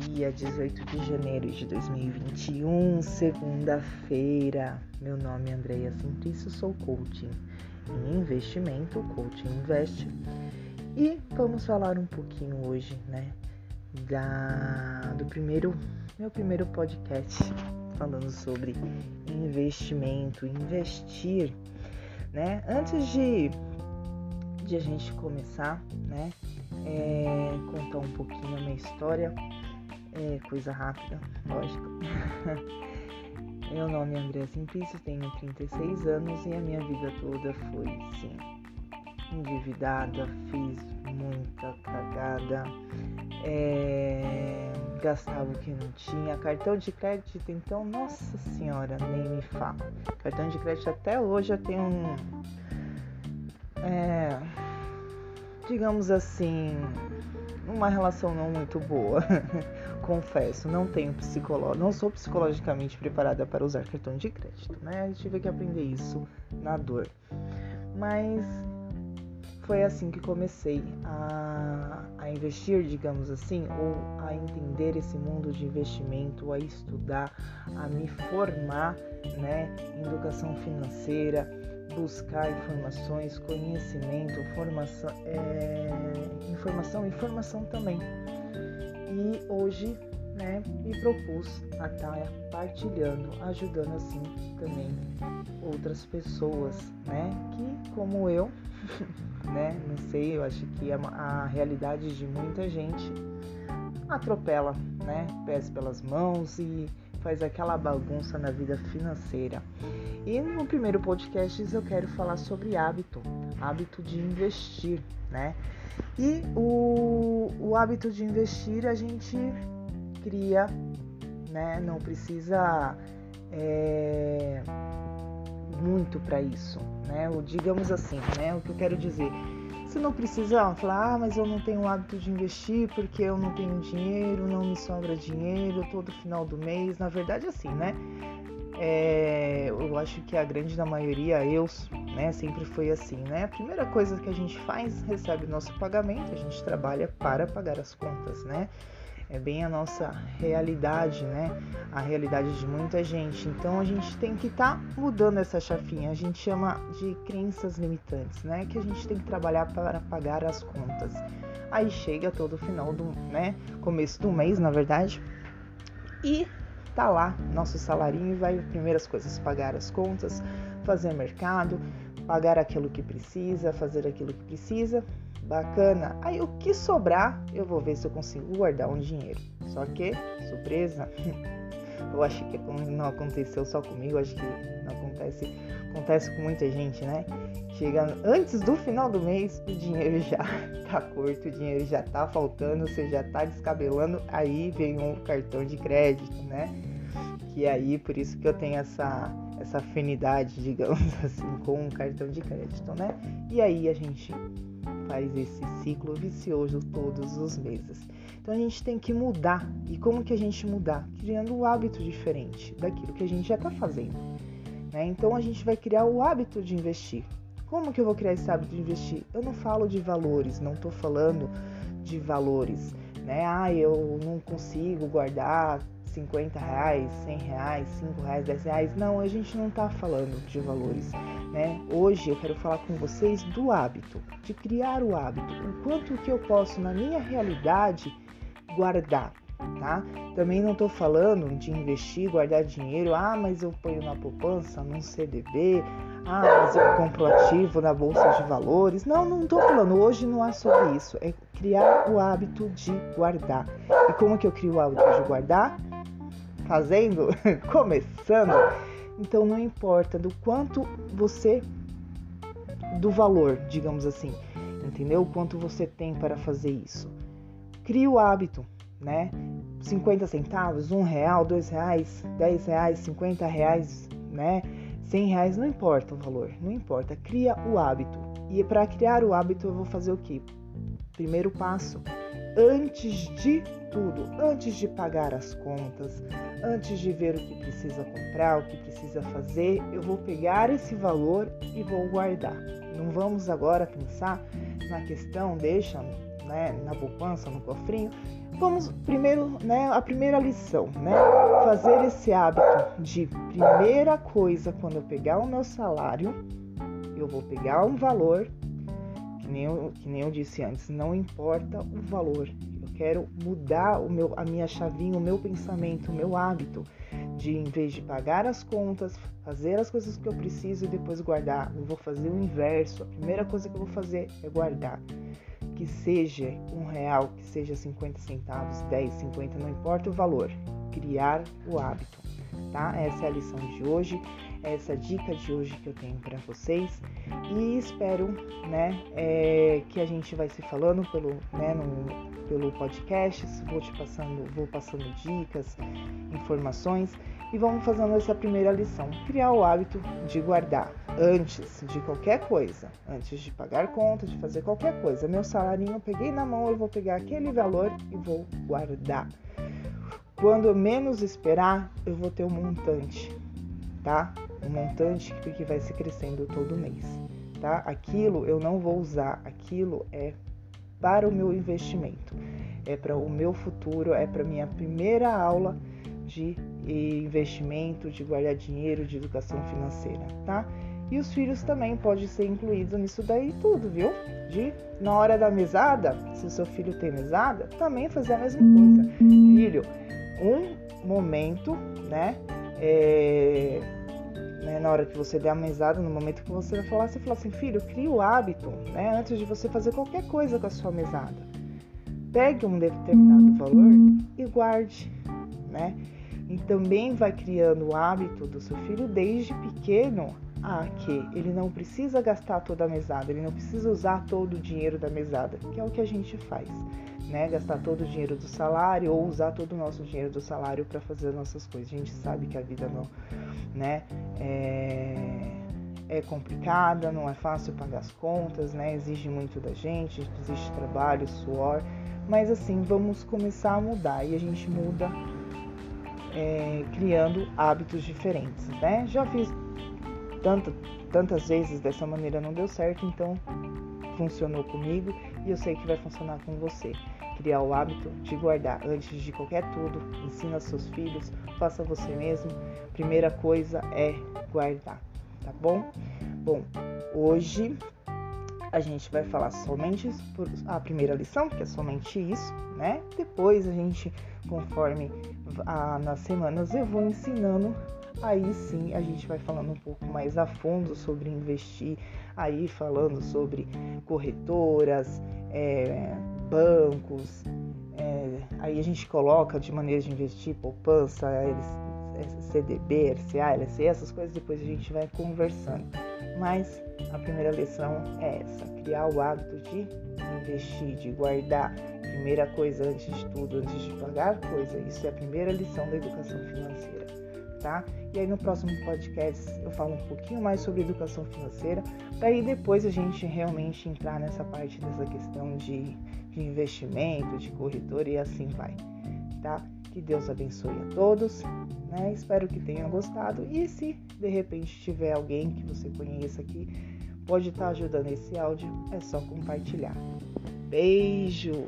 dia 18 de janeiro de 2021, segunda-feira. Meu nome é Andreia Simplício, sou coaching em investimento, coaching invest. E vamos falar um pouquinho hoje, né, da, do primeiro, meu primeiro podcast falando sobre investimento, investir, né? Antes de, de a gente começar, né, é, contar um pouquinho a minha história, é, coisa rápida, lógico. Meu nome é André Simplício, tenho 36 anos e a minha vida toda foi, sim, endividada, fiz muita cagada, é, gastava o que não tinha, cartão de crédito, então, nossa senhora, nem me fala. Cartão de crédito até hoje eu tenho um. É, digamos assim, uma relação não muito boa. Confesso, não tenho psicólogo, não sou psicologicamente preparada para usar cartão de crédito, né? Eu tive que aprender isso na dor. Mas foi assim que comecei a, a investir, digamos assim, ou a entender esse mundo de investimento, a estudar, a me formar, né, em educação financeira, buscar informações, conhecimento, formação, é, informação, informação também. E hoje, né, me propus a estar partilhando, ajudando assim também outras pessoas, né, que como eu, né, não sei, eu acho que a, a realidade de muita gente atropela, né, pés pelas mãos e faz aquela bagunça na vida financeira. E no primeiro podcast eu quero falar sobre hábito, hábito de investir, né? E o, o hábito de investir a gente cria, né? Não precisa é, muito para isso, né? O, digamos assim, né? O que eu quero dizer você não precisa falar, ah, mas eu não tenho o hábito de investir porque eu não tenho dinheiro, não me sobra dinheiro todo final do mês. Na verdade, assim, né? É, eu acho que a grande da maioria, eu, né, sempre foi assim, né? A primeira coisa que a gente faz, recebe nosso pagamento, a gente trabalha para pagar as contas, né? É bem a nossa realidade, né? A realidade de muita gente. Então a gente tem que estar tá mudando essa chafinha. A gente chama de crenças limitantes, né? Que a gente tem que trabalhar para pagar as contas. Aí chega todo final do, né? Começo do mês, na verdade. E tá lá nosso salarinho e vai primeiras coisas, pagar as contas, fazer mercado, pagar aquilo que precisa, fazer aquilo que precisa, Bacana. Aí o que sobrar, eu vou ver se eu consigo guardar um dinheiro. Só que, surpresa, eu acho que não aconteceu só comigo, acho que não acontece, acontece com muita gente, né? Chega antes do final do mês, o dinheiro já tá curto, o dinheiro já tá faltando, você já tá descabelando, aí vem um cartão de crédito, né? Que aí, por isso que eu tenho essa essa afinidade, digamos assim, com um cartão de crédito, né? E aí a gente faz esse ciclo vicioso todos os meses. Então a gente tem que mudar. E como que a gente mudar? Criando um hábito diferente daquilo que a gente já está fazendo. Né? Então a gente vai criar o hábito de investir. Como que eu vou criar esse hábito de investir? Eu não falo de valores, não estou falando de valores. Né? Ah, eu não consigo guardar 50 reais, 100 reais, 5 reais, 10 reais. Não, a gente não está falando de valores. Né? Hoje eu quero falar com vocês do hábito, de criar o hábito, o quanto que eu posso na minha realidade guardar. Tá? Também não estou falando de investir, guardar dinheiro. Ah, mas eu ponho na poupança, num CDB. Ah, mas eu compro ativo na bolsa de valores. Não, não estou falando. Hoje não é sobre isso. É criar o hábito de guardar. E como que eu crio o hábito de guardar? Fazendo, começando, então não importa do quanto você do valor, digamos assim, entendeu? O quanto você tem para fazer isso. Crie o hábito, né? 50 centavos, um real, dois reais, dez reais, 50 reais, né? 100 reais, não importa o valor, não importa. Cria o hábito. E para criar o hábito eu vou fazer o quê? Primeiro passo, antes de tudo, antes de pagar as contas, antes de ver o que precisa comprar, o que precisa fazer, eu vou pegar esse valor e vou guardar. Não vamos agora pensar na questão, deixa, né, na poupança, no cofrinho. Vamos primeiro, né, a primeira lição, né, fazer esse hábito de primeira coisa quando eu pegar o meu salário, eu vou pegar um valor que nem eu, que nem eu disse antes, não importa o valor. Eu quero mudar o meu, a minha chavinha, o meu pensamento, o meu hábito de em vez de pagar as contas, fazer as coisas que eu preciso e depois guardar, eu vou fazer o inverso. A primeira coisa que eu vou fazer é guardar. Que seja um real, que seja 50 centavos, 10, 50, não importa o valor. Criar o hábito, tá? Essa é a lição de hoje essa dica de hoje que eu tenho para vocês e espero, né, é, que a gente vai se falando pelo, né, no, pelo podcast, vou te passando, vou passando dicas, informações e vamos fazendo essa primeira lição, criar o hábito de guardar antes de qualquer coisa, antes de pagar conta, de fazer qualquer coisa. Meu salarinho eu peguei na mão, eu vou pegar aquele valor e vou guardar. Quando eu menos esperar, eu vou ter um montante, tá? um montante que vai se crescendo todo mês, tá? Aquilo eu não vou usar, aquilo é para o meu investimento, é para o meu futuro, é para minha primeira aula de investimento, de guardar dinheiro, de educação financeira, tá? E os filhos também podem ser incluídos nisso daí tudo, viu? De na hora da mesada, se o seu filho tem mesada, também fazer a mesma coisa. Filho, um momento, né? É, né, na hora que você der a mesada, no momento que você vai falar, você fala assim, filho, crie o hábito, né, antes de você fazer qualquer coisa com a sua mesada. Pegue um determinado valor e guarde, né? E também vai criando o hábito do seu filho desde pequeno a que ele não precisa gastar toda a mesada, ele não precisa usar todo o dinheiro da mesada, que é o que a gente faz, né? Gastar todo o dinheiro do salário ou usar todo o nosso dinheiro do salário para fazer nossas coisas. A gente sabe que a vida não, né? É, é complicada, não é fácil pagar as contas, né? Exige muito da gente, existe trabalho, suor, mas assim vamos começar a mudar e a gente muda é, criando hábitos diferentes, né? Já fiz tanto, tantas vezes dessa maneira não deu certo, então funcionou comigo e eu sei que vai funcionar com você. Criar o hábito de guardar antes de qualquer tudo, ensina seus filhos, faça você mesmo. Primeira coisa é guardar, tá bom? Bom, hoje a gente vai falar somente a primeira lição, que é somente isso, né? Depois a gente, conforme a, nas semanas, eu vou ensinando aí sim a gente vai falando um pouco mais a fundo sobre investir, aí falando sobre corretoras, é, bancos, é, aí a gente coloca de maneira de investir poupança, CDB, LCA, LCE, essas coisas, depois a gente vai conversando. Mas a primeira lição é essa: criar o hábito de investir, de guardar. Primeira coisa antes de tudo, antes de pagar coisa. Isso é a primeira lição da educação financeira tá? E aí no próximo podcast eu falo um pouquinho mais sobre educação financeira, para aí depois a gente realmente entrar nessa parte dessa questão de, de investimento, de corretor e assim vai, tá? Que Deus abençoe a todos, né? Espero que tenham gostado e se de repente tiver alguém que você conheça aqui pode estar tá ajudando esse áudio, é só compartilhar. Beijo!